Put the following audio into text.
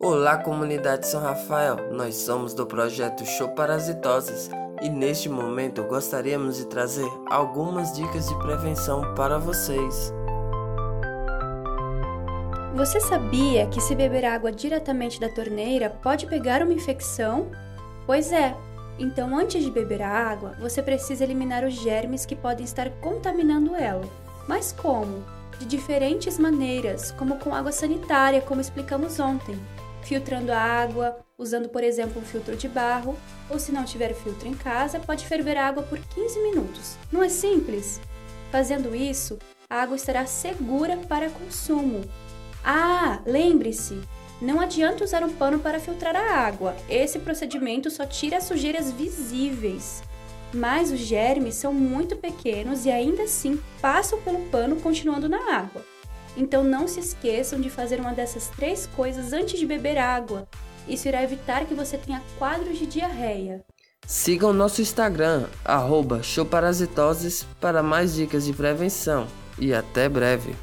Olá, comunidade São Rafael. Nós somos do projeto Show Parasitoses e neste momento gostaríamos de trazer algumas dicas de prevenção para vocês. Você sabia que se beber água diretamente da torneira pode pegar uma infecção? Pois é. Então, antes de beber a água, você precisa eliminar os germes que podem estar contaminando ela. Mas como? De diferentes maneiras, como com água sanitária, como explicamos ontem filtrando a água, usando, por exemplo, um filtro de barro, ou se não tiver filtro em casa, pode ferver a água por 15 minutos. Não é simples? Fazendo isso, a água estará segura para consumo. Ah, lembre-se, não adianta usar um pano para filtrar a água. Esse procedimento só tira as sujeiras visíveis. Mas os germes são muito pequenos e ainda assim passam pelo pano continuando na água. Então não se esqueçam de fazer uma dessas três coisas antes de beber água. Isso irá evitar que você tenha quadros de diarreia. Sigam nosso Instagram, arroba showparasitoses, para mais dicas de prevenção. E até breve!